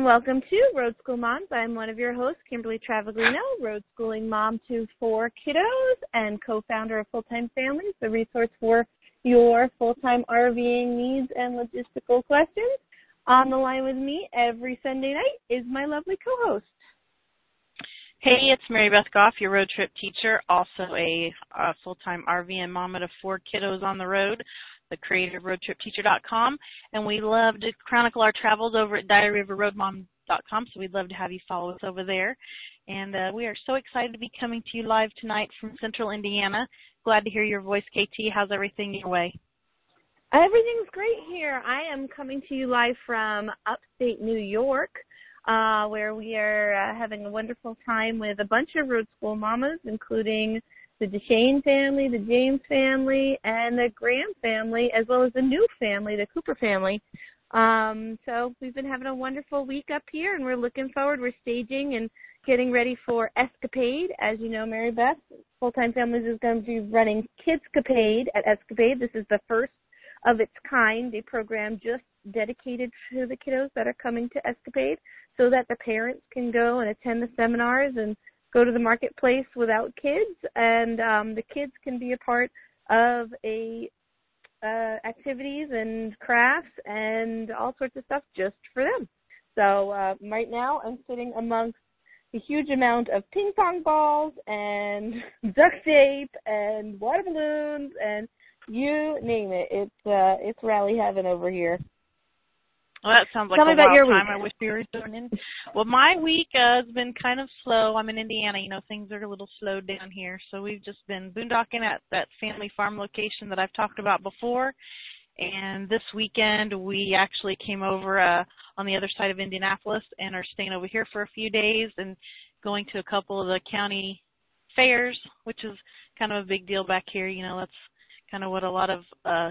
And welcome to Road School Moms. I'm one of your hosts, Kimberly Travaglino, road schooling mom to four kiddos and co-founder of Full Time Families, the resource for your full-time RVing needs and logistical questions. On the line with me every Sunday night is my lovely co-host. Hey, it's Mary Beth Goff, your road trip teacher, also a, a full-time RV and mama to four kiddos on the road the creator of roadtripteacher.com. And we love to chronicle our travels over at diaryofaroadmom.com. So we'd love to have you follow us over there. And uh, we are so excited to be coming to you live tonight from Central Indiana. Glad to hear your voice, KT. How's everything your way? Everything's great here. I am coming to you live from upstate New York, uh, where we are uh, having a wonderful time with a bunch of road school mamas, including the DeShane family, the James family, and the Graham family, as well as the new family, the Cooper family. Um, so we've been having a wonderful week up here, and we're looking forward. We're staging and getting ready for Escapade. As you know, Mary Beth, Full Time Families is going to be running Kids Kidscapade at Escapade. This is the first of its kind, a program just dedicated to the kiddos that are coming to Escapade so that the parents can go and attend the seminars and go to the marketplace without kids, and um, the kids can be a part of a uh, activities and crafts and all sorts of stuff just for them. So uh, right now, I'm sitting amongst a huge amount of ping pong balls and duct tape and water balloons and you name it. It's uh, it's rally heaven over here. Well, that sounds like Tell a me about your time. week. I wish we were doing in. Well, my week uh, has been kind of slow. I'm in Indiana. You know, things are a little slowed down here, so we've just been boondocking at that family farm location that I've talked about before. And this weekend, we actually came over uh, on the other side of Indianapolis and are staying over here for a few days and going to a couple of the county fairs, which is kind of a big deal back here. You know, that's kind of what a lot of uh,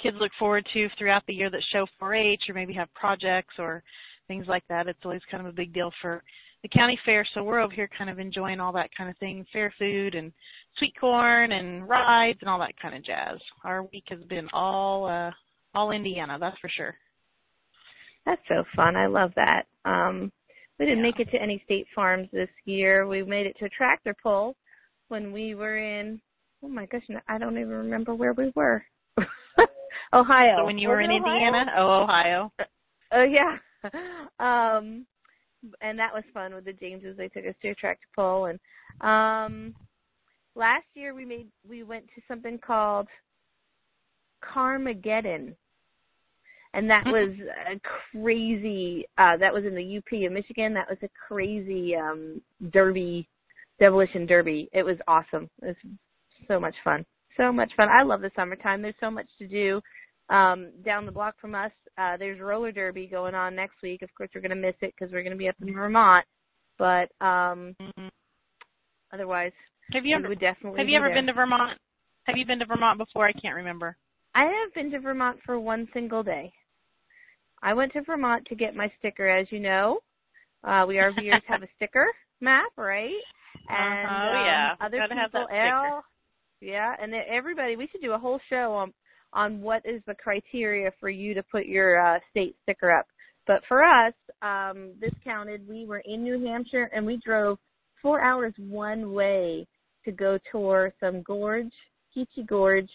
kids look forward to throughout the year that show 4-H or maybe have projects or things like that. It's always kind of a big deal for the county fair. So we're over here kind of enjoying all that kind of thing, fair food and sweet corn and rides and all that kind of jazz. Our week has been all uh all Indiana, that's for sure. That's so fun. I love that. Um, we didn't Yeah. make it to any state farms this year. We made it to a tractor pull when we were in. Oh my gosh, I don't even remember where we were. Ohio. So when you were in? Indiana, oh Ohio. Oh yeah. Um and that was fun with the Jameses. They took us to a tractor pull and um last year we made we went to something called Carmageddon. And that was a crazy uh that was in the UP of Michigan. That was a crazy um derby demolition derby. It was awesome. It was so much fun. So much fun. I love the summertime. There's so much to do um, down the block from us. Uh, there's roller derby going on next week. Of course, we're going to miss it because we're going to be up in Vermont. But um, Mhm. otherwise, Have you we ever would definitely. have you ever there. been to Vermont? Have you been to Vermont before? I can't remember. I have been to Vermont for one single day. I went to Vermont to get my sticker, as you know. Uh, we RVers have a sticker map, right? And um, yeah. other Gotta people, have that sticker. all- yeah, and everybody. We should do a whole show on on what is the criteria for you to put your uh, state sticker up. But for us, um, this counted. We were in New Hampshire and we drove four hours one way to go tour some gorge, Quechee Gorge,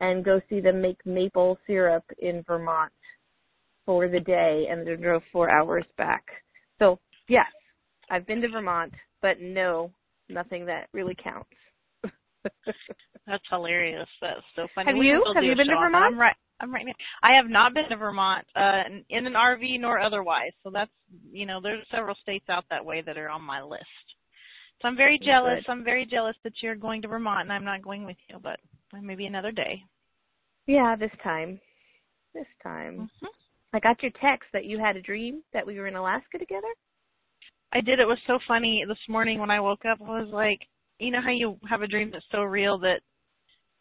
and go see them make maple syrup in Vermont for the day, and then drove four hours back. So yes, I've been to Vermont, but no, nothing that really counts. That's hilarious. That's so funny. Have We you? Have you been to show on that. Vermont? I'm right. I'm right now. I have not been to Vermont uh, in an RV nor otherwise. So that's you know there's several states out that way that are on my list. So I'm very Good. jealous. I'm very jealous that you're going to Vermont and I'm not going with you. But maybe another day. Yeah, this time. This time. hmm I got your text that you had a dream that we were in Alaska together. I did. It was so funny this morning when I woke up. I was like, you know how you have a dream that's so real that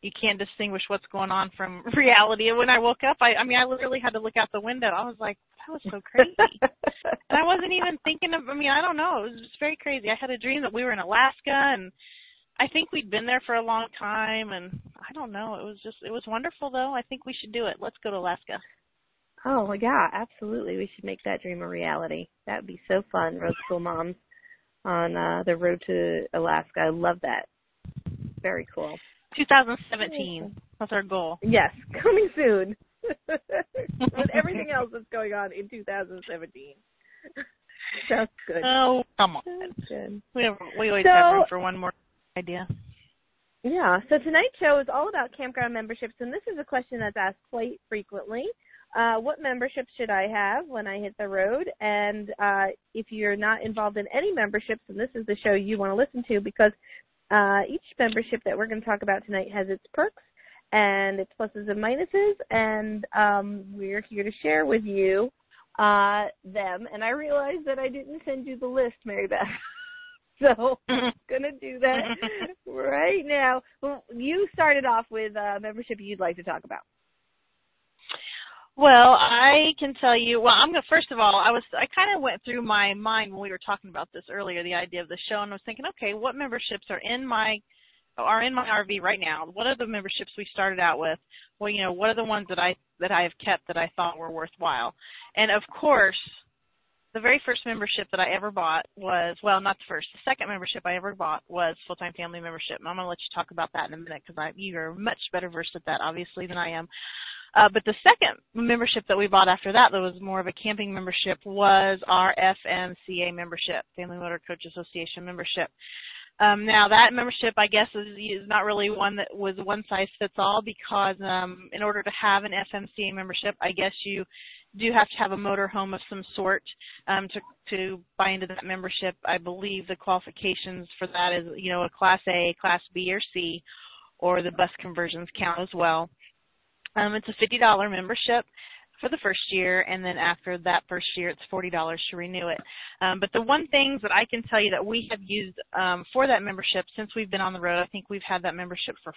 you can't distinguish what's going on from reality. And when I woke up, I, I mean, I literally had to look out the window. I was like, that was so crazy. and I wasn't even thinking of. I mean, I don't know. It was just very crazy. I had a dream that we were in Alaska, and I think we'd been there for a long time. And I don't know. It was just, it was wonderful though. I think we should do it. Let's go to Alaska. Oh yeah, absolutely. We should make that dream a reality. That would be so fun. Road school moms on uh the road to Alaska. I love that. Very cool. 2017. That's our goal. Yes, coming soon. With everything else that's going on in 2017. That's good. Oh, come on. Good. We have, we always So- have room for one more idea. Yeah. So tonight's show is all about campground memberships, and this is a question that's asked quite frequently. Uh, what memberships should I have when I hit the road? And uh, if you're not involved in any memberships, and this is the show you want to listen to because uh, each membership that we're going to talk about tonight has its perks and its pluses and minuses, and um, we're here to share with you uh, them. And I realized that I didn't send you the list, Mary Beth. so I'm gonna do that right now. Well, you started off with a membership you'd like to talk about. Well, I can tell you. Well, I'm gonna first of all, I was I kind of went through my mind when we were talking about this earlier, the idea of the show, and I was thinking, okay, what memberships are in my are in my RV right now? What are the memberships we started out with? Well, you know, what are the ones that I that I have kept that I thought were worthwhile? And of course, the very first membership that I ever bought was well, not the first. The second membership I ever bought was full time family membership. And I'm gonna let you talk about that in a minute because you are much better versed at that, obviously, than I am. Uh, but the second membership that we bought after that, that was more of a camping membership, was our FMCA membership, Family Motor Coach Association membership. Um, now that membership, I guess, is, is not really one that was one size fits all because um, in order to have an FMCA membership, I guess you do have to have a motorhome of some sort um, to to buy into that membership. I believe the qualifications for that is, you know, a Class A, Class B, or C, or the bus conversions count as well. Um, it's a $50 membership for the first year, and then after that first year, it's $40 to renew it. Um, but the one things that I can tell you that we have used um, for that membership since we've been on the road, I think we've had that membership for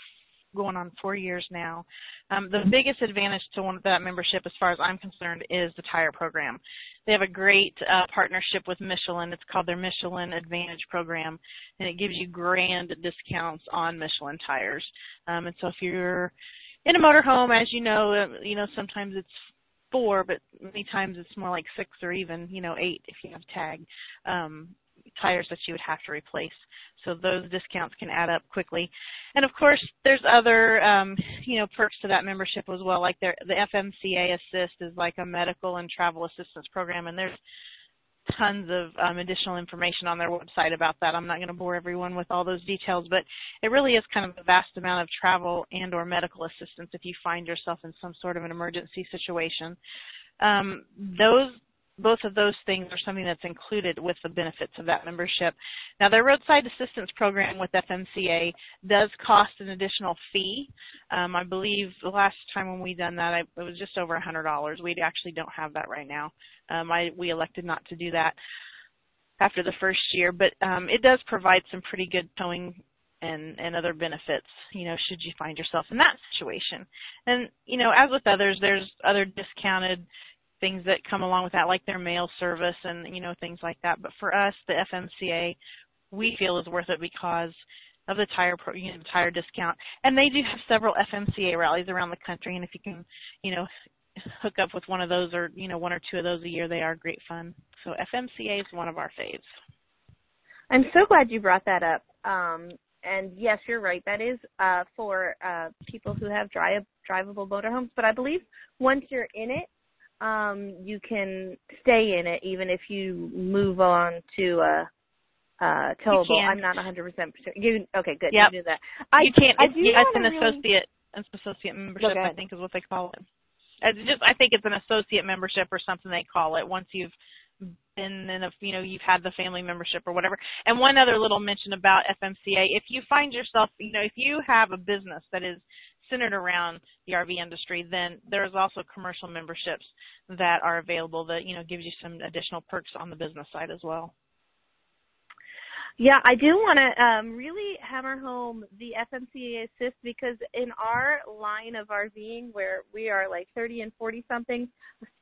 going on four years now. Um, the biggest advantage to one, that membership, as far as I'm concerned, is the tire program. They have a great uh, partnership with Michelin. It's called their Michelin Advantage program, and it gives you grand discounts on Michelin tires. Um, and so if you're in a motorhome, as you know, uh, you know sometimes it's four, but many times it's more like six or even you know eight if you have tag um, tires that you would have to replace. So those discounts can add up quickly. And of course, there's other um, you know perks to that membership as well. Like the FMCA Assist is like a medical and travel assistance program, and there's tons of um, additional information on their website about that. I'm not going to bore everyone with all those details, but it really is kind of a vast amount of travel and or medical assistance if you find yourself in some sort of an emergency situation. Um, those both of those things are something that's included with the benefits of that membership. Now, their roadside assistance program with FMCA does cost an additional fee. Um, I believe the last time when we done that, I, it was just over $100. We actually don't have that right now. Um, I, we elected not to do that after the first year, but um, it does provide some pretty good towing and, and other benefits, you know, should you find yourself in that situation. And, you know, as with others, there's other discounted things that come along with that, like their mail service and you know things like that. But for us, the FMCA, we feel is worth it because of the tire pro, you know, tire discount, and they do have several FMCA rallies around the country. And if you can, you know, hook up with one of those or you know one or two of those a year, they are great fun. So FMCA is one of our faves. I'm so glad you brought that up. Um, and yes, you're right. That is uh, for uh, people who have drive, drivable motorhomes. But I believe once you're in it, um, you can stay in it even if you move on to a uh, towable. I'm not 100% sure. You okay? Good. Yep. You knew that. I, you can't. I do yeah, it's an really- associate, an associate membership. I think is what they call it. It's just, I think it's an associate membership or something they call it. Once you've and then if you know you've had the family membership or whatever. And one other little mention about FMCA: if you find yourself, you know, if you have a business that is centered around the RV industry, then there's also commercial memberships that are available that you know gives you some additional perks on the business side as well. Yeah, I do want to um, really hammer home the FMCA assist because in our line of RVing, where we are like 30 and 40 something,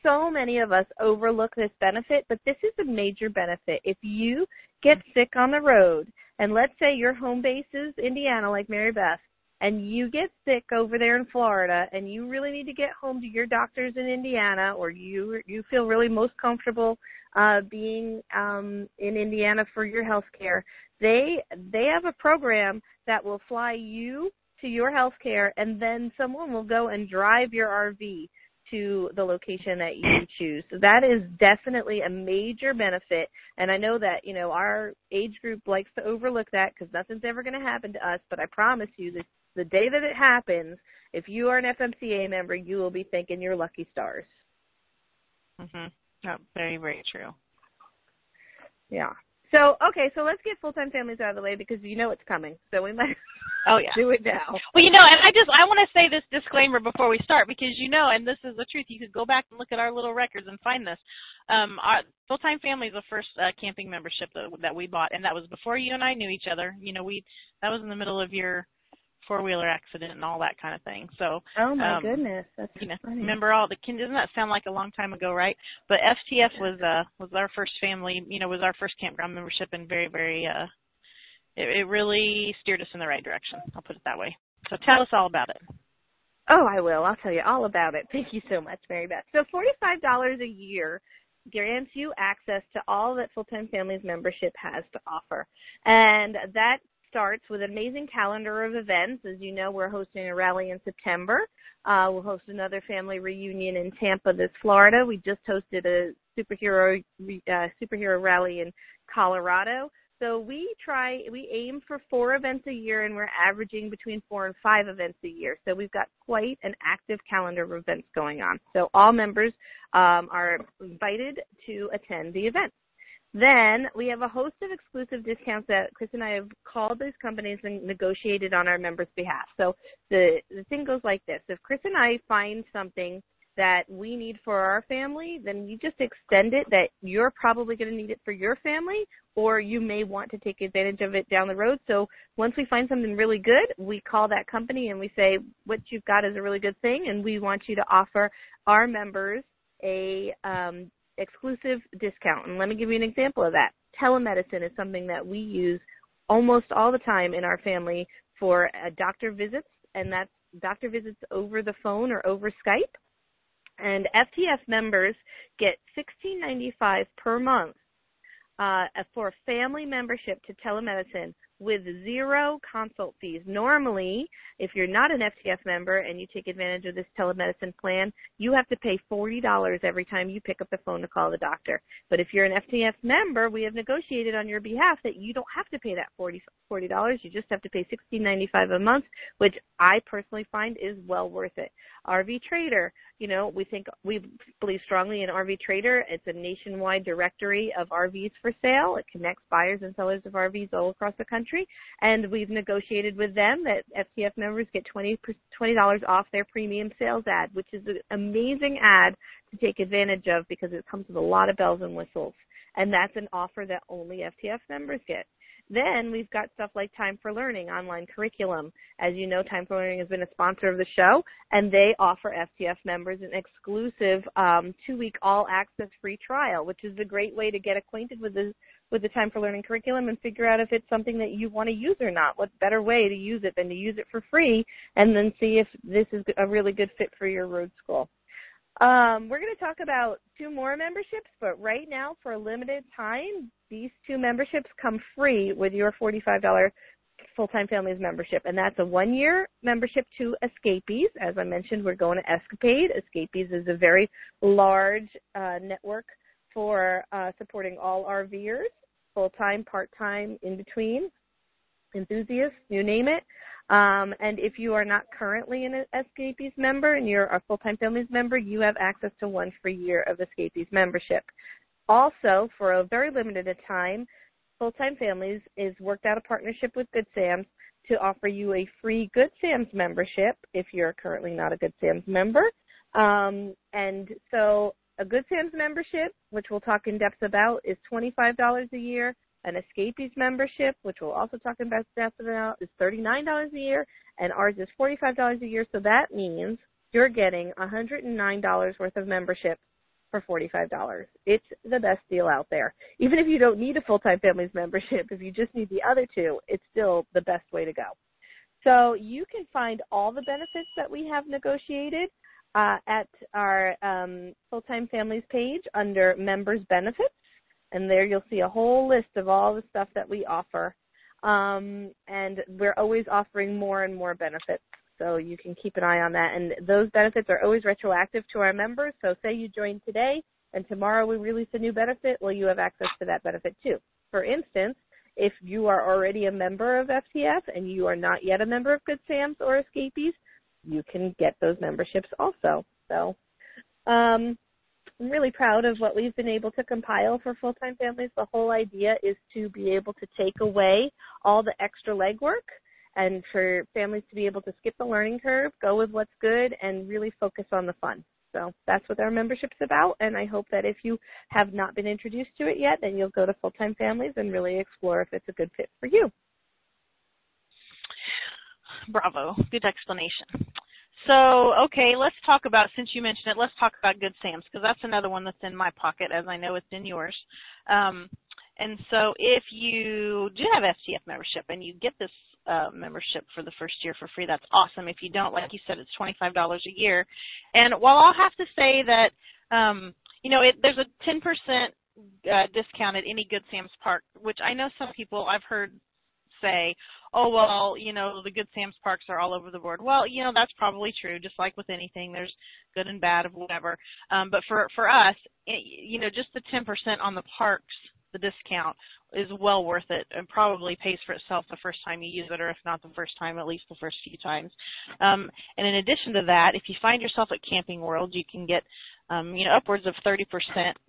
so many of us overlook this benefit, but this is a major benefit. If you get sick on the road, and let's say your home base is Indiana, like Mary Beth, and you get sick over there in Florida and you really need to get home to your doctors in Indiana or you you feel really most comfortable uh being um in Indiana for your health care they they have a program that will fly you to your health care and then someone will go and drive your RV to the location that you choose. So that is definitely a major benefit. And I know that, you know, our age group likes to overlook that because nothing's ever going to happen to us. But I promise you, this the day that it happens, if you are an FMCA member, you will be thanking your lucky stars. Mhm. Oh, very very true. Yeah. So okay, so let's get full time families out of the way because you know it's coming. So we might oh yeah do it now. Well, you know, and I just I want to say this disclaimer before we start because you know, and this is the truth. You could go back and look at our little records and find this. Um, our full time family is the first uh, camping membership that that we bought, and that was before you and I knew each other. You know, we that was in the middle of your four wheeler accident and all that kind of thing. So Oh my um, goodness, that's you know, funny. remember all the kin doesn't that sound like a long time ago, right? But FTF was uh was our first family, you know, was our first campground membership and very very uh it, it really steered us in the right direction. I'll put it that way. So tell us all about it. Oh, I will. I'll tell you all about it. Thank you so much, Mary Beth. So $45 a year grants you access to all that Full Time Families membership has to offer. And that starts with an amazing calendar of events. As you know, we're hosting a rally in September. Uh, we'll host another family reunion in Tampa this Florida. We just hosted a superhero uh, superhero rally in Colorado. So we try, we aim for four events a year, and we're averaging between four and five events a year. So we've got quite an active calendar of events going on. So all members um, are invited to attend the events. Then we have a host of exclusive discounts that Chris and I have called these companies and negotiated on our members' behalf. So the the thing goes like this: if Chris and I find something that we need for our family, then we just extend it that you're probably going to need it for your family, or you may want to take advantage of it down the road. So once we find something really good, we call that company and we say, what you've got is a really good thing, and we want you to offer our members a um, exclusive discount. And let me give you an example of that. Telemedicine is something that we use almost all the time in our family for uh, doctor visits, and that's doctor visits over the phone or over Skype. And FTF members get $16.95 per month uh, for a family membership to telemedicine with zero consult fees. Normally, if you're not an FTF member and you take advantage of this telemedicine plan, you have to pay $40 every time you pick up the phone to call the doctor. But if you're an FTF member, we have negotiated on your behalf that you don't have to pay that $40, $40. You just have to pay $16.95 a month, which I personally find is well worth it. RV Trader, you know, we think we believe strongly in RV Trader. It's a nationwide directory of RVs for sale. It connects buyers and sellers of RVs all across the country, and we've negotiated with them that FTF members get 20 dollars off their premium sales ad, which is an amazing ad to take advantage of because it comes with a lot of bells and whistles, and that's an offer that only FTF members get. Then we've got stuff like Time for Learning online curriculum. As you know, Time for Learning has been a sponsor of the show, and they offer FTF members an exclusive um, two-week all-access free trial, which is a great way to get acquainted with the with the Time for Learning curriculum and figure out if it's something that you want to use or not. What better way to use it than to use it for free and then see if this is a really good fit for your road school. Um, we're going to talk about two more memberships, but right now, for a limited time, these two memberships come free with your $45 full-time families membership, and that's a one-year membership to Escapees. As I mentioned, we're going to Escapade. Escapees is a very large uh, network for uh, supporting all RVers, full-time, part-time, in between, enthusiasts, you name it. Um, and if you are not currently an Escapees member and you're a full-time families member, you have access to one free year of Escapees membership. Also, for a very limited time, Full Time Families is worked out a partnership with Good Sam's to offer you a free Good Sam's membership if you're currently not a Good Sam's member. Um, and so a Good Sam's membership, which we'll talk in depth about, is $25 a year. An Escapees membership, which we'll also talk depth about, is $39 a year, and ours is $45 a year. So that means you're getting $109 worth of membership for $45. It's the best deal out there. Even if you don't need a full-time families membership, if you just need the other two, it's still the best way to go. So you can find all the benefits that we have negotiated uh, at our um, full-time families page under members benefits, and there you'll see a whole list of all the stuff that we offer. Um, and we're always offering more and more benefits so you can keep an eye on that. And those benefits are always retroactive to our members. So say you join today and tomorrow we release a new benefit, well, you have access to that benefit too. For instance, if you are already a member of FTF and you are not yet a member of Good Sam's or Escapees, you can get those memberships also. So um, I'm really proud of what we've been able to compile for full-time families. The whole idea is to be able to take away all the extra legwork and for families to be able to skip the learning curve, go with what's good, and really focus on the fun. So that's what our membership's about, and I hope that if you have not been introduced to it yet, then you'll go to Full Time Families and really explore if it's a good fit for you. Bravo. Good explanation. So, okay, let's talk about, since you mentioned it, let's talk about Good Sam's, because that's another one that's in my pocket, as I know it's in yours. Um, and so if you do have FTF membership and you get this uh, membership for the first year for free. That's awesome. If you don't, like you said, it's $25 a year. And while I'll have to say that, um, you know, it, there's a 10% uh, discount at any Good Sam's Park, which I know some people I've heard say, oh well, you know, the Good Sam's Parks are all over the board. Well, you know, that's probably true. Just like with anything, there's good and bad of whatever. Um, but for for us, it, you know, just the 10% on the parks the discount is well worth it and probably pays for itself the first time you use it, or if not the first time, at least the first few times. Um, and in addition to that, if you find yourself at Camping World, you can get um, you know upwards of 30%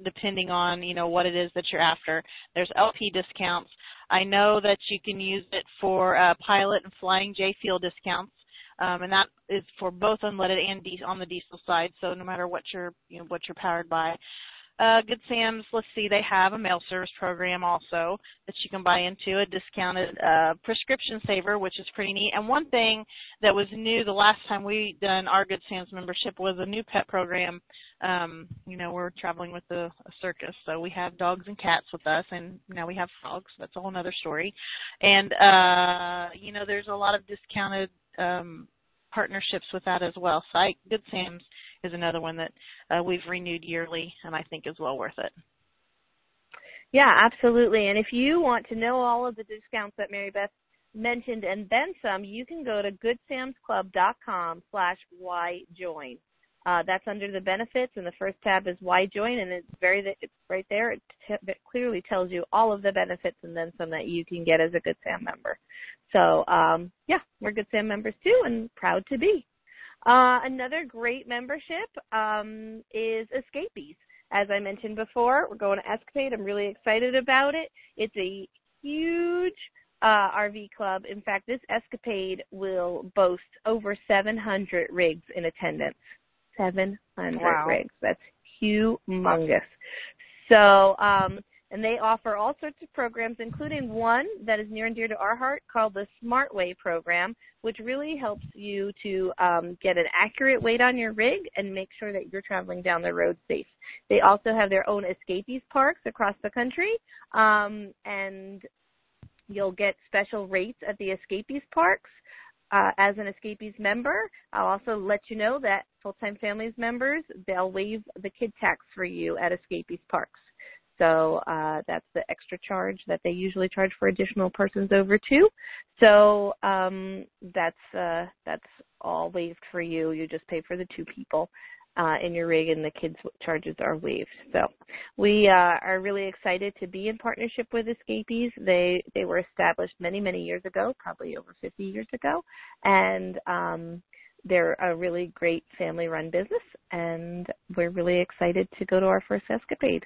depending on you know what it is that you're after. There's LP discounts. I know that you can use it for uh, pilot and flying J fuel discounts. Um, and that is for both unleaded and on the diesel side. So no matter what you're, you know, what you're powered by, uh, Good Sam's, let's see, they have a mail service program also that you can buy into, a discounted uh, prescription saver, which is pretty neat. And one thing that was new the last time we done our Good Sam's membership was a new pet program. Um, you know, we're traveling with a, a circus, so we have dogs and cats with us, and now we have frogs. That's a whole other story. And uh, you know, there's a lot of discounted um, partnerships with that as well. So I, Good Sam's is another one that uh, we've renewed yearly and I think is well worth it. Yeah, absolutely. And if you want to know all of the discounts that Mary Beth mentioned and then some, you can go to goodsamsclub.com slash whyjoin. Uh, that's under the benefits, and the first tab is why join, and it's very it's right there. It, t- it clearly tells you all of the benefits and then some that you can get as a Good Sam member. So um, yeah, we're Good Sam members too, and proud to be. Uh, another great membership um, is Escapees. As I mentioned before, we're going to Escapade. I'm really excited about it. It's a huge uh, RV club. In fact, this Escapade will boast over 700 rigs in attendance. 700 wow. rigs. That's humongous. So um, and they offer all sorts of programs, including one that is near and dear to our heart called the Smart Weigh program, which really helps you to um, get an accurate weight on your rig and make sure that you're traveling down the road safe. They also have their own escapees parks across the country, um, and you'll get special rates at the escapees parks. Uh, as an escapees member, I'll also let you know that full-time families members, they'll waive the kid tax for you at escapees parks. So uh, that's the extra charge that they usually charge for additional persons over two. So um, that's uh, that's all waived for you. You just pay for the two people uh, in your rig, and the kids' charges are waived. So we uh, are really excited to be in partnership with Escapees. They they were established many many years ago, probably over 50 years ago, and um, they're a really great family-run business, and we're really excited to go to our first escapade.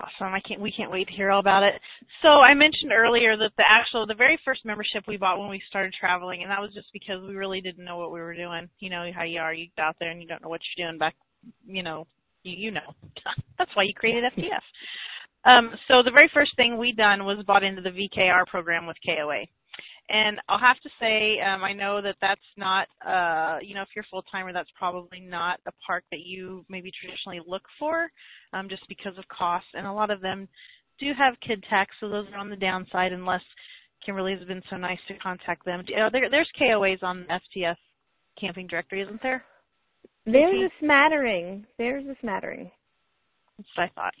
Awesome. I can't we can't wait to hear all about it. So I mentioned earlier that the actual the very first membership we bought when we started traveling and that was just because we really didn't know what we were doing. You know how you are, you get out there and you don't know what you're doing back you know, you, you know. That's why you created FTF. Um, so the very first thing we done was bought into the VKR program with KOA. And I'll have to say, um, I know that that's not, uh, you know, if you're full timer, that's probably not a park that you maybe traditionally look for, um, just because of cost. And a lot of them do have kid tax, so those are on the downside unless Kimberly has been so nice to contact them. Uh, there, there's KOAs on the FTF camping directory, isn't there? There's a smattering. There's a smattering. That's what I thought.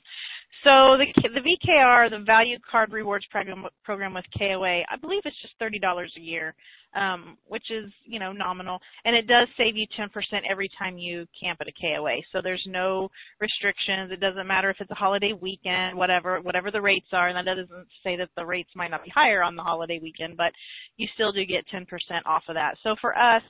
So the the VKR, the Value Card Rewards program program with KOA, I believe it's just thirty dollars a year, um, which is you know nominal, and it does save you ten percent every time you camp at a KOA. So there's no restrictions. It doesn't matter if it's a holiday weekend, whatever whatever the rates are, and that doesn't say that the rates might not be higher on the holiday weekend, but you still do get ten percent off of that. So for us,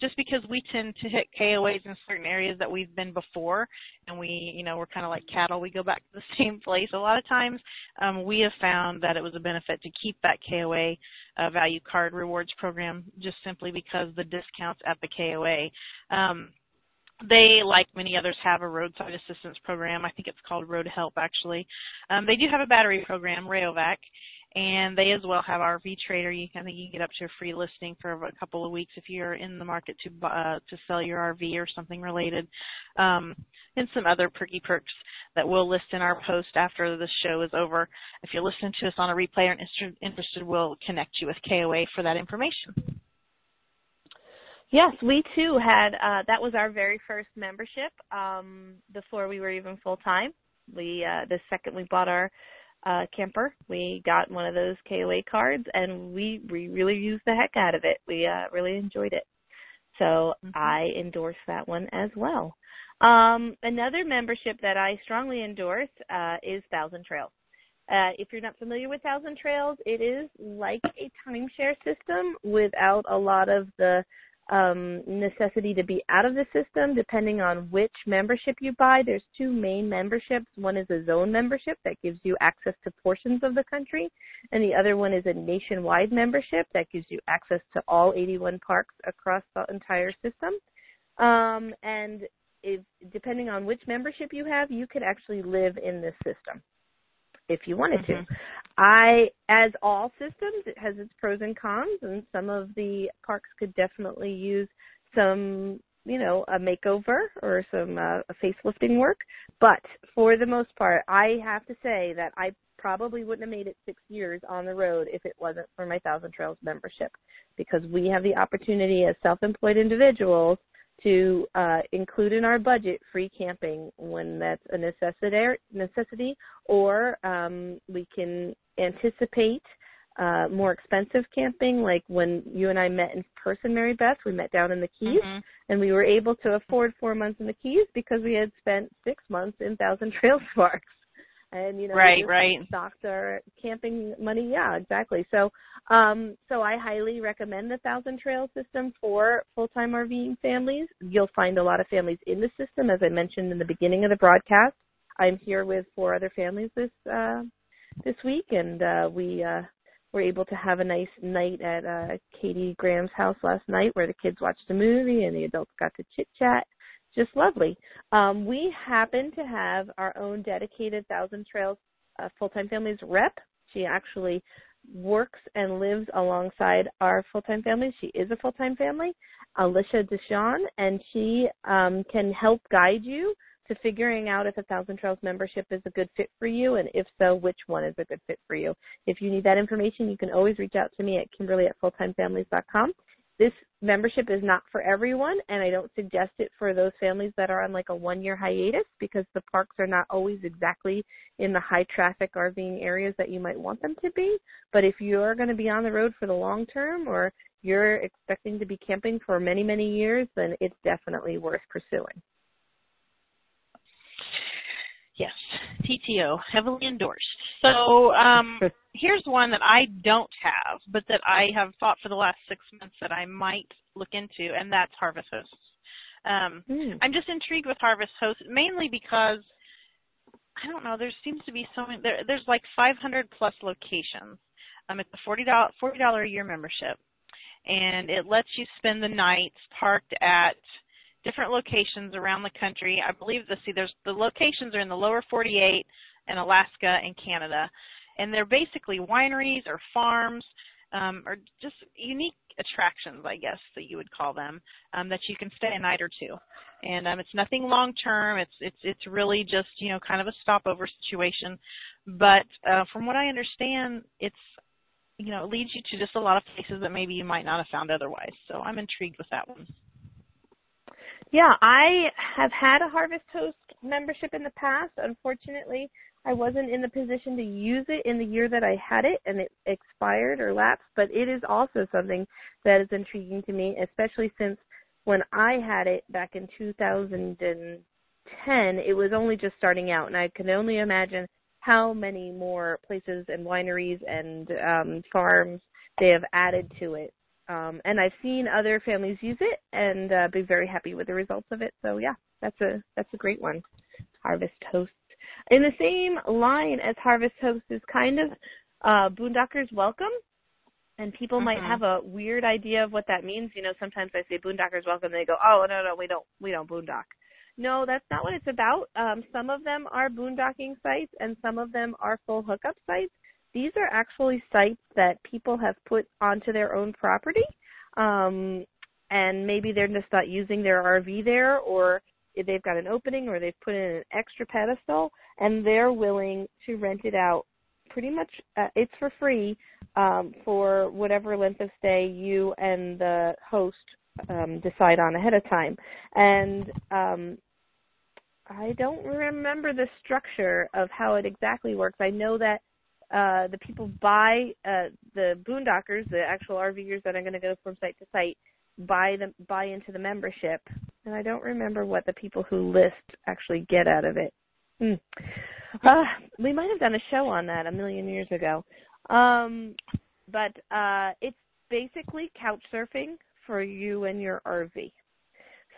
just because we tend to hit KOAs in certain areas that we've been before, and we, you know, we're kind of like cattle. We go back to the same place. A lot of times, um, we have found that it was a benefit to keep that KOA uh, value card rewards program, just simply because the discounts at the KOA. Um, they, like many others, have a roadside assistance program. I think it's called Road Help, actually. Um, they do have a battery program, Rayovac, and they as well have RV Trader. You can, I think you can get up to a free listing for a couple of weeks if you're in the market to uh, to sell your RV or something related, um, and some other perky perks that we'll list in our post after the show is over. If you're listening to us on a replay or interested, we'll connect you with KOA for that information. Yes, we too had. Uh, that was our very first membership um, before we were even full time. We uh, the second we bought our uh, camper. We got one of those KOA cards, and we we really used the heck out of it. We uh, really enjoyed it. So mm-hmm. I endorse that one as well. Um, another membership that I strongly endorse uh, is Thousand Trails. Uh, if you're not familiar with Thousand Trails, it is like a timeshare system without a lot of the um, necessity to be out of the system depending on which membership you buy. There's two main memberships. One is a zone membership that gives you access to portions of the country, and the other one is a nationwide membership that gives you access to all 81 parks across the entire system. Um, and if, depending on which membership you have, you could actually live in this system if you wanted mm-hmm. to. I, as all systems, it has its pros and cons, and some of the parks could definitely use some, you know, a makeover or some uh, facelifting work. But for the most part, I have to say that I probably wouldn't have made it six years on the road if it wasn't for my Thousand Trails membership, because we have the opportunity as self-employed individuals to uh, include in our budget free camping when that's a necessity, necessity or um, we can anticipate uh, more expensive camping, like when you and I met in person, Mary Beth, we met down in the Keys, mm-hmm. and we were able to afford four months in the Keys because we had spent six months in Thousand Trails parks and you know right right. stocks our camping money. Yeah exactly. So um so i highly recommend the thousand trail system for full time rving families. You'll find a lot of families in the system as i mentioned in the beginning of the broadcast. I'm here with four other families this uh this week and uh we uh were able to have a nice night at uh katie graham's house last night where the kids watched a movie and the adults got to chit chat just lovely. Um, we happen to have our own dedicated Thousand Trails uh, full-time families rep. She actually works and lives alongside our full-time families. She is a full-time family, Alicia DeShane, and she um, can help guide you to figuring out if a Thousand Trails membership is a good fit for you, and if so, which one is a good fit for you. If you need that information, you can always reach out to me at Kimberly at fulltimefamilies.com this membership is not for everyone and I don't suggest it for those families that are on like a one year hiatus because the parks are not always exactly in the high traffic RVing areas that you might want them to be. But if you're going to be on the road for the long term or you're expecting to be camping for many, many years, then it's definitely worth pursuing. Yes, TTO, heavily endorsed. So um, here's one that I don't have, but that I have thought for the last six months that I might look into, and that's Harvest Hosts. Um, mm. I'm just intrigued with Harvest Hosts, mainly because I don't know. There seems to be so many. There, there's like 500 plus locations. Um, it's a forty dollar forty dollar a year membership, and it lets you spend the nights parked at different locations around the country. I believe the see there's the locations are in the lower 48 and Alaska and Canada, and they're basically wineries or farms um, or just unique attractions, I guess that you would call them, um, that you can stay a night or two. And um, it's nothing long term. It's it's it's really just you know kind of a stopover situation. But uh, from what I understand, it's you know it leads you to just a lot of places that maybe you might not have found otherwise. So I'm intrigued with that one. Yeah, I have had a Harvest Host membership in the past. Unfortunately, I wasn't in the position to use it in the year that I had it and it expired or lapsed, but it is also something that is intriguing to me, especially since when I had it back in 2010, it was only just starting out and I can only imagine how many more places and wineries and um farms they have added to it. Um and I've seen other families use it and uh, be very happy with the results of it. So yeah, that's a that's a great one. Harvest Host in the same line as Harvest Host is kind of uh, Boondockers Welcome. And people might Mhm. have a weird idea of what that means. You know, sometimes I say Boondockers Welcome, and they go, "Oh no, no, we don't, we don't boondock." No, that's not what it's about. Um, some of them are boondocking sites, and some of them are full hookup sites. These are actually sites that people have put onto their own property, um, and maybe they're just not using their RV there, or they've got an opening, or they've put in an extra pedestal, and they're willing to rent it out. Pretty much, uh, it's for free um, for whatever length of stay you and the host um, decide on ahead of time. And um, I don't remember the structure of how it exactly works. I know that uh, the people buy uh, the boondockers, the actual RVers that are going to go from site to site, buy them buy into the membership. And I don't remember what the people who list actually get out of it. Hmm. Uh, we might have done a show on that a million years ago. Um, but uh, it's basically couch surfing for you and your RV.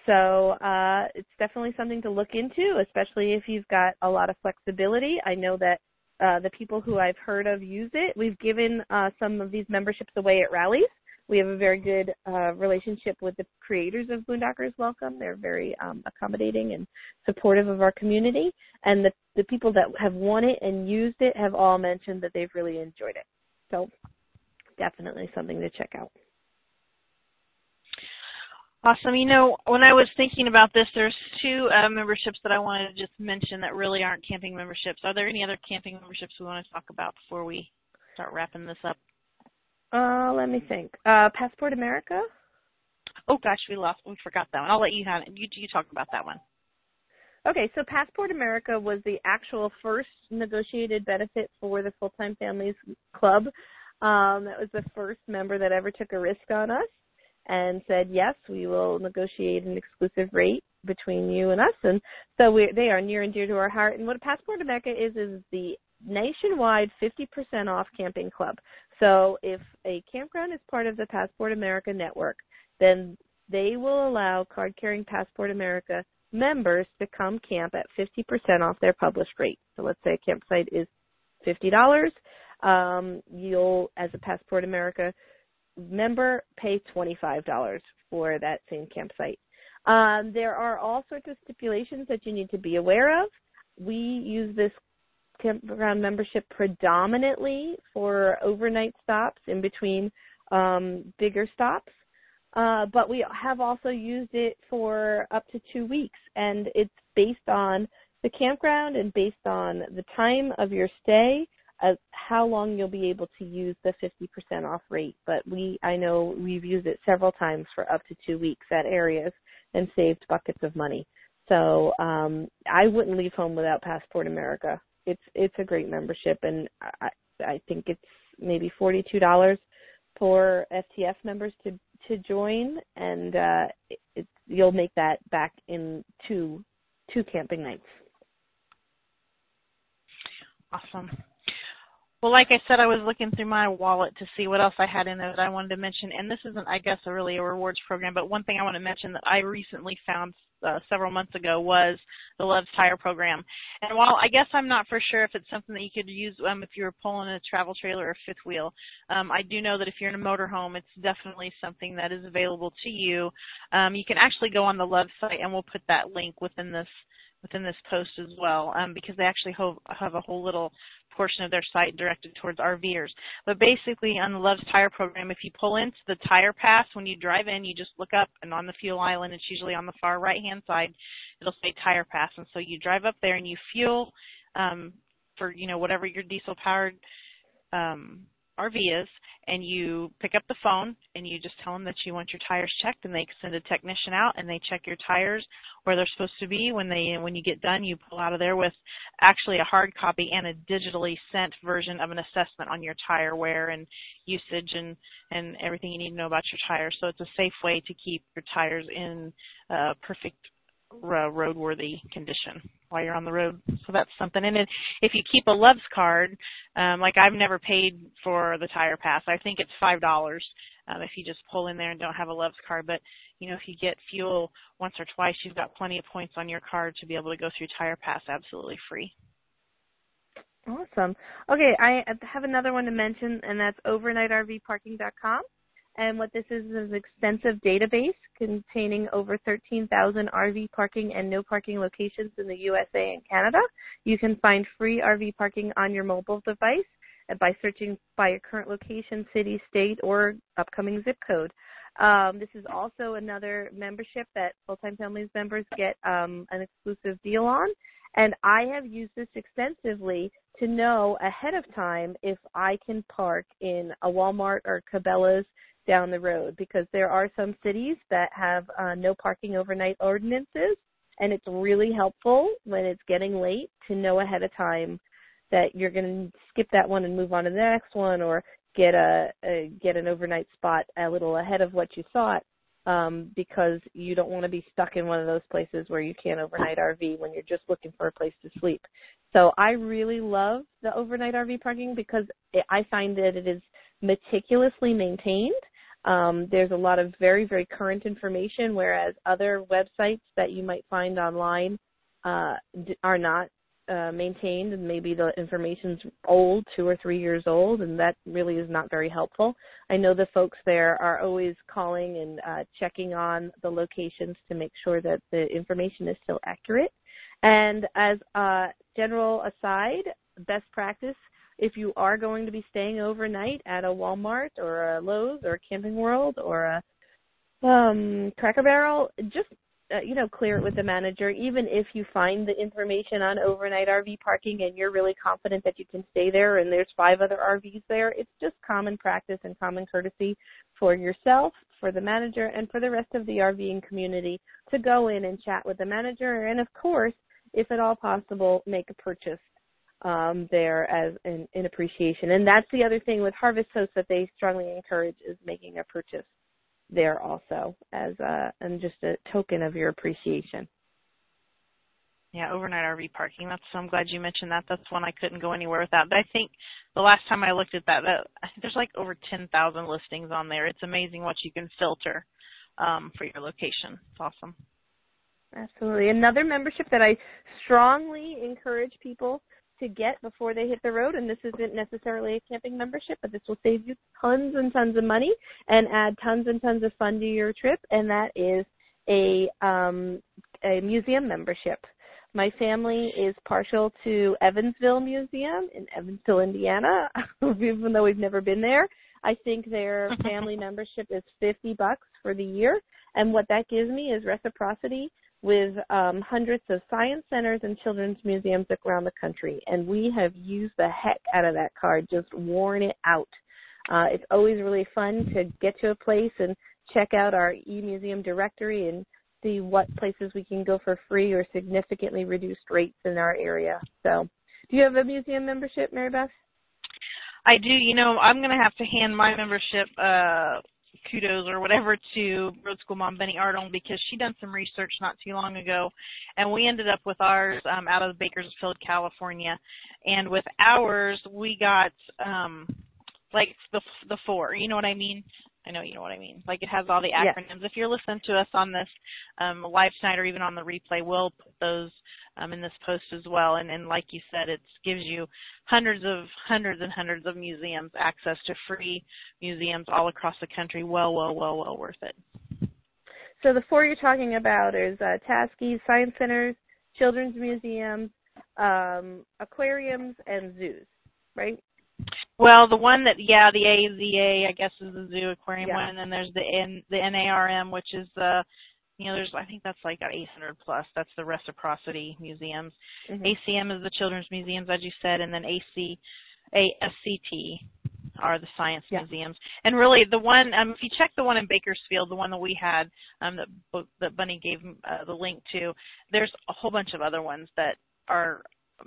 So uh, it's definitely something to look into, especially if you've got a lot of flexibility. I know that uh, the people who I've heard of use it. We've given uh, some of these memberships away at rallies. We have a very good uh, relationship with the creators of Boondockers Welcome. They're very um, accommodating and supportive of our community. And the, the people that have won it and used it have all mentioned that they've really enjoyed it. So definitely something to check out. Awesome. You know, when I was thinking about this, there's two uh, memberships that I wanted to just mention that really aren't camping memberships. Are there any other camping memberships we want to talk about before we start wrapping this up? Uh, let me think. Uh, Passport America. Oh gosh, we lost. We forgot that one. I'll let you have it. You you talk about that one. Okay, so Passport America was the actual first negotiated benefit for the Full Time Families Club. Um, that was the first member that ever took a risk on us and said, yes, we will negotiate an exclusive rate between you and us. And so we, they are near and dear to our heart. And what Passport America is, is the nationwide 50% off camping club. So if a campground is part of the Passport America network, then they will allow card carrying Passport America members to come camp at 50% off their published rate. So let's say a campsite is $50. Um, you'll, as a Passport America member, pay $25 for that same campsite. Um, there are all sorts of stipulations that you need to be aware of. We use this campground membership predominantly for overnight stops in between um, bigger stops. Uh, but we have also used it for up to two weeks, and it's based on the campground and based on the time of your stay, as how long you'll be able to use the 50% off rate. But we, I know we've used it several times for up to two weeks at areas and saved buckets of money. So um, I wouldn't leave home without Passport America. It's it's a great membership, and I I think it's maybe forty two dollars for FTF members to to join, and uh, it, it, you'll make that back in two two camping nights. Awesome. Well, like I said, I was looking through my wallet to see what else I had in there that I wanted to mention. And this isn't, I guess, a really a rewards program, but one thing I want to mention that I recently found uh, several months ago was the Love's Tire program. And while I guess I'm not for sure if it's something that you could use um, if you were pulling a travel trailer or fifth wheel, um, I do know that if you're in a motorhome, it's definitely something that is available to you. Um, you can actually go on the Love site, and we'll put that link within this within this post as well um, because they actually have, have a whole little portion of their site directed towards RVers. But basically, on the Love's Tire program, if you pull into the tire pass when you drive in, you just look up, and on the fuel island, it's usually on the far right-hand side, it'll say tire pass, and so you drive up there and you fuel um, for you know whatever your diesel-powered um, RV is, and you pick up the phone and you just tell them that you want your tires checked, and they send a technician out and they check your tires where they're supposed to be. When they when you get done, you pull out of there with actually a hard copy and a digitally sent version of an assessment on your tire wear and usage and and everything you need to know about your tires. So it's a safe way to keep your tires in uh, perfect roadworthy condition while you're on the road. So that's something. And if you keep a Love's card, um, like I've never paid for the tire pass. I think it's five dollars um, if you just pull in there and don't have a Love's card. But you know, if you get fuel once or twice, you've got plenty of points on your card to be able to go through tire pass absolutely free. Awesome. Okay, I have another one to mention, and that's overnightrvparking.com. And what this is is an extensive database containing over 13,000 RV parking and no parking locations in the USA and Canada. You can find free RV parking on your mobile device by searching by your current location, city, state, or upcoming zip code. Um, this is also another membership that full-time families members get um, an exclusive deal on. And I have used this extensively to know ahead of time if I can park in a Walmart or Cabela's down the road because there are some cities that have uh, no parking overnight ordinances, and it's really helpful when it's getting late to know ahead of time that you're going to skip that one and move on to the next one, or get a, a get an overnight spot a little ahead of what you thought. Um, because you don't want to be stuck in one of those places where you can't overnight RV when you're just looking for a place to sleep. So I really love the overnight RV parking because I find that it is meticulously maintained um, there's a lot of very, very current information, whereas other websites that you might find online uh, are not uh, maintained, and maybe the information's old, two or three years old, and that really is not very helpful. I know the folks there are always calling and uh, checking on the locations to make sure that the information is still accurate. And as a general aside, best practice if you are going to be staying overnight at a Walmart or a Lowe's or a Camping World or a um, Cracker Barrel, just uh, you know clear it with the manager. Even if you find the information on overnight RV parking and you're really confident that you can stay there, and there's five other RVs there, it's just common practice and common courtesy for yourself, for the manager, and for the rest of the RVing community to go in and chat with the manager, and of course, if at all possible, make a purchase um, there as in, in appreciation. And that's the other thing with Harvest Host that they strongly encourage is making a purchase there also as a and just a token of your appreciation. Yeah, overnight RV parking. That's so I'm glad you mentioned that. That's one I couldn't go anywhere without. But I think the last time I looked at that, that there's like over 10,000 listings on there. It's amazing what you can filter um, for your location. It's awesome. Absolutely. Another membership that I strongly encourage people to get before they hit the road. And this isn't necessarily a camping membership, but this will save you tons and tons of money and add tons and tons of fun to your trip. And that is a um, a museum membership. My family is partial to Evansville Museum in Evansville, Indiana, even though we've never been there. I think their family membership is 50 bucks for the year. And what that gives me is reciprocity with um, hundreds of science centers and children's museums around the country, and we have used the heck out of that card, just worn it out. Uh, it's always really fun to get to a place and check out our e-museum directory and see what places we can go for free or significantly reduced rates in our area. So, do you have a museum membership, Mary Beth? I do. You know, I'm going to have to hand my membership uh, kudos or whatever to Road School Mom Benny Arnold because she done some research not too long ago, and we ended up with ours um, out of Bakersfield, California, and with ours we got um, like the the four. You know what I mean? I know you know what I mean. Like it has all the acronyms. If you're listening to us on this um, live tonight or even on the replay, we'll put those um, in this post as well. And, and like you said, it gives you hundreds of hundreds and hundreds of museums access to free museums all across the country. Well, well, well, well worth it. So the four you're talking about is uh, Taskies, science centers, children's museums, um, aquariums, and zoos, right? Well, the one that yeah, the AZA I guess is the zoo aquarium Yeah. one, and then there's the N the NARM, which is the you know there's I think that's like 800 plus. That's the reciprocity museums. Mhm. ACM is the children's museums, as you said, and then AC ASCT are the science Yeah. museums. And really, the one um, if you check the one in Bakersfield, the one that we had um, that that Bunny gave uh, the link to, there's a whole bunch of other ones that are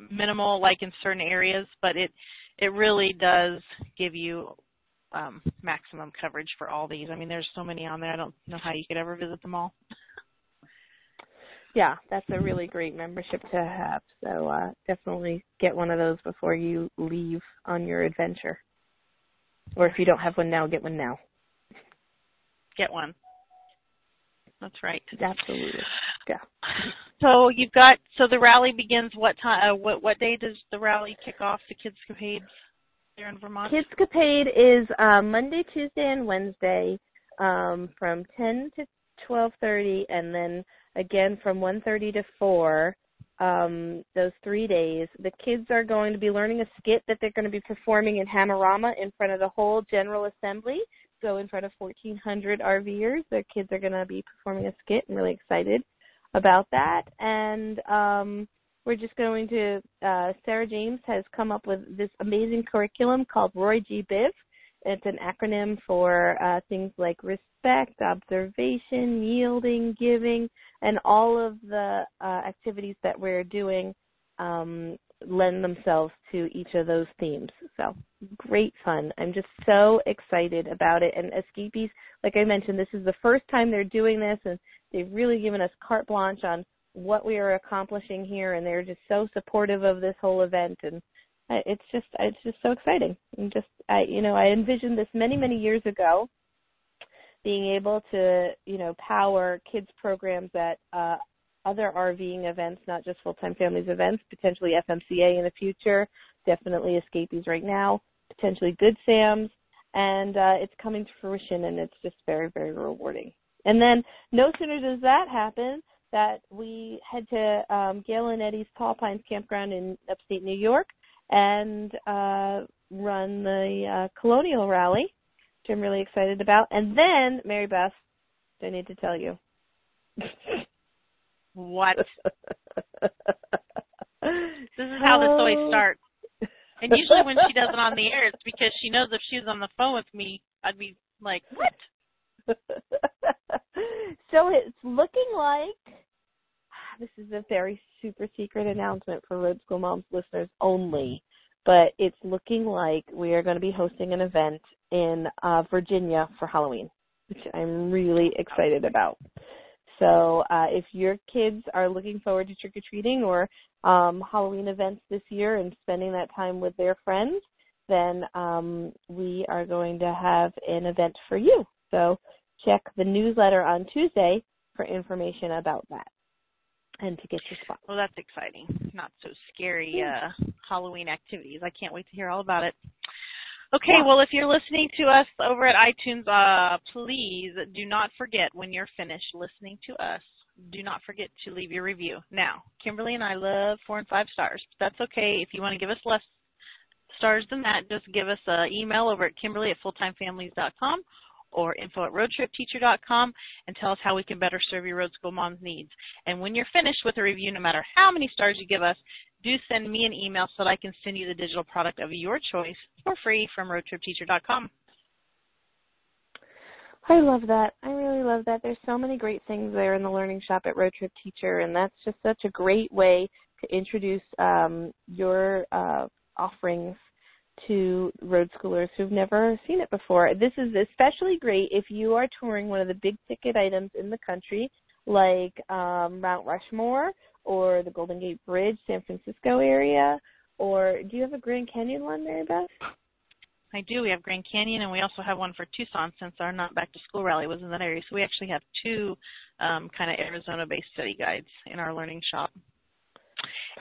minimal, like in certain areas, but it it really does give you um, maximum coverage for all these. I mean, there's so many on there. I don't know how you could ever visit them all. Yeah, that's a really great membership to have. So uh, definitely get one of those before you leave on your adventure. Or if you don't have one now, get one now. Get one. That's right. Absolutely. Yeah. So you've got so the rally begins what time? Uh, what what day does the rally kick off? The Kids Capades there in Vermont. Kids Capade is um, Monday, Tuesday, and Wednesday um, from 10 to 12:30, and then again from 1:30 to 4. Um, those three days, the kids are going to be learning a skit that they're going to be performing in Hammerama in front of the whole General Assembly. So in front of 1,400 RVers, the kids are going to be performing a skit. I'm really excited about that, and um, we're just going to uh, Sarah James has come up with this amazing curriculum called Roy G. Biv. It's an acronym for uh, things like respect, observation, yielding, giving, and all of the uh, activities that we're doing um, lend themselves to each of those themes. So great fun. I'm just so excited about it. And Escapees, like I mentioned, this is the first time they're doing this, and they've really given us carte blanche on what we are accomplishing here, and they're just so supportive of this whole event. And it's just, it's just so exciting. And just, I, you know, I envisioned this many, many years ago, being able to, you know, power kids programs at uh, other RVing events, not just full-time families events, potentially FMCA in the future, definitely Escapees right now, potentially Good Sam's, and uh, it's coming to fruition, and it's just very, very rewarding. And then no sooner does that happen that we head to um, Gail and Eddie's Tall Pines Campground in upstate New York and uh, run the uh, Colonial Rally, which I'm really excited about. And then, Mary Beth, I need to tell you. What? This is how this always Oh. starts. And usually when she does it on the air, it's because she knows if she was on the phone with me, I'd be like, "What?" so it's looking like this is a very super secret announcement for Road School Moms listeners only, but it's looking like we are going to be hosting an event in uh, Virginia for Halloween, which I'm really excited about. So uh, if your kids are looking forward to trick or treating or um, Halloween events this year and spending that time with their friends, then um, we are going to have an event for you. So check the newsletter on Tuesday for information about that and to get your spot. Well, that's exciting. Not so scary uh Halloween activities. I can't wait to hear all about it. Okay, Yeah. well, if you're listening to us over at iTunes, uh, please do not forget when you're finished listening to us, do not forget to leave your review. Now, Kimberly and I love four and five stars. But that's okay. If you want to give us less stars than that, just give us an email over at Kimberly at fulltimefamilies.com or info at roadtripteacher.com and tell us how we can better serve your road school mom's needs. And when you're finished with a review, no matter how many stars you give us, do send me an email so that I can send you the digital product of your choice for free from roadtripteacher.com. I love that. I really love that. There's so many great things there in the learning shop at Road Trip Teacher, and that's just such a great way to introduce um, your uh, offerings to road schoolers who've never seen it before. This is especially great if you are touring one of the big ticket items in the country, like um, Mount Rushmore or the Golden Gate Bridge, San Francisco area, or do you have a Grand Canyon one, Mary Beth? I do. We have Grand Canyon, and we also have one for Tucson since our Not Back to School rally was in that area. So we actually have two um, kind of Arizona-based study guides in our learning shop.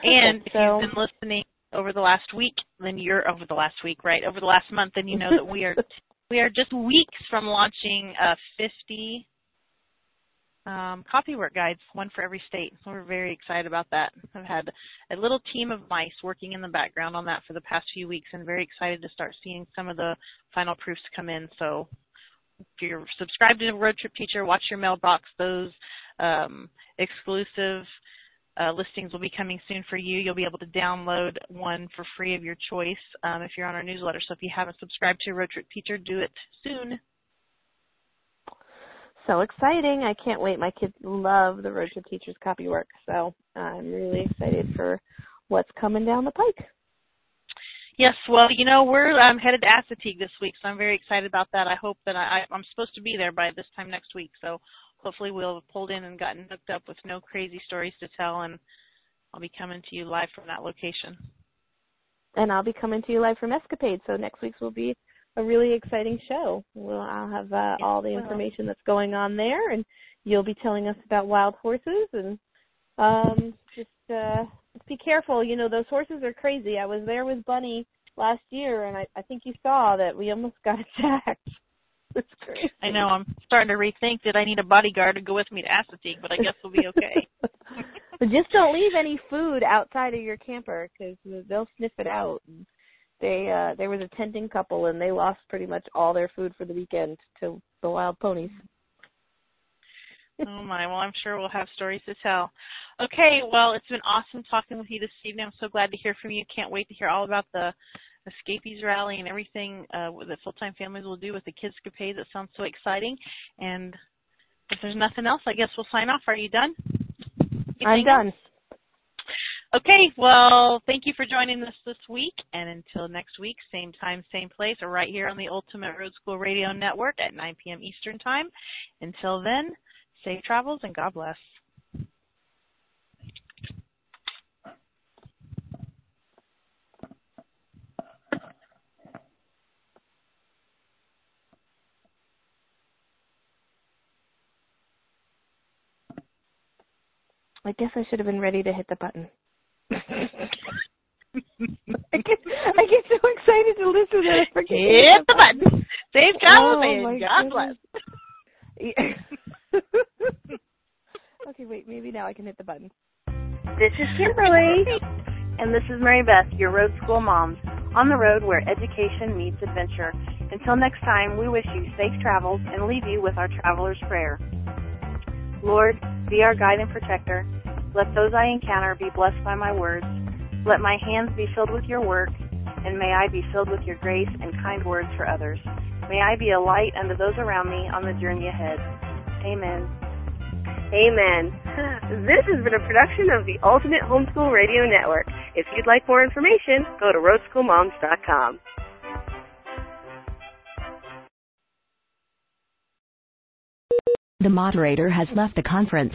And if so, you've been listening over the last week, then you're over the last week, right? Over the last month, then you know that we are we are just weeks from launching uh, 50 um, copywork guides, one for every state. So we're very excited about that. I've had a little team of mice working in the background on that for the past few weeks, and very excited to start seeing some of the final proofs come in. So if you're subscribed to Road Trip Teacher, watch your mailbox. Those um, exclusive uh, listings will be coming soon for you. You'll be able to download one for free of your choice um, if you're on our newsletter. So if you haven't subscribed to Road Trip Teacher, do it soon. So exciting. I can't wait. My kids love the Road Trip Teacher's copywork. So I'm really excited for what's coming down the pike. Yes, well, you know, we're um, headed to Assateague this week, so I'm very excited about that. I hope that I, I'm supposed to be there by this time next week, so hopefully we'll have pulled in and gotten hooked up with no crazy stories to tell, and I'll be coming to you live from that location. And I'll be coming to you live from Escapade, so next week's will be a really exciting show. Well, I'll have uh, Yes, all the information that's going on there, and you'll be telling us about wild horses and um, just uh, just be careful. You know, those horses are crazy. I was there with Bunny last year, and I, I think you saw that we almost got attacked. It's crazy. I know I'm starting to rethink that I need a bodyguard to go with me to Assateague, but I guess we'll be okay. but just don't leave any food outside of your camper because they'll sniff it out. And they uh there was a tenting couple and they lost pretty much all their food for the weekend to the wild ponies. oh my, well I'm sure we'll have stories to tell. Okay, well it's been awesome talking with you this evening. I'm so glad to hear from you. Can't wait to hear all about the Escapees rally and everything uh, that full-time families will do with the Kids Escapades. That sounds so exciting. And if there's nothing else, I guess we'll sign off. Are you done? I'm done. else? Okay, well, thank you for joining us this week. And until next week, same time, same place, or right here on the Ultimate Road School Radio Network at 9 p.m. Eastern Time. Until then, safe travels and God bless. I guess I should have been ready to hit the button. I get I get so excited to listen that I forget. to Hit the button. Safe travels Oh, my and God bless. Yeah. okay, wait, maybe now I can hit the button. This is Kimberly, and this is Mary Beth, your road school moms, on the road where education meets adventure. Until next time, we wish you safe travels and leave you with our traveler's prayer. Lord, be our guide and protector. Let those I encounter be blessed by my words. Let my hands be filled with your work, and may I be filled with your grace and kind words for others. May I be a light unto those around me on the journey ahead. Amen. Amen. This has been a production of the Ultimate Homeschool Radio Network. If you'd like more information, go to roadschoolmoms.com. The moderator has left the conference.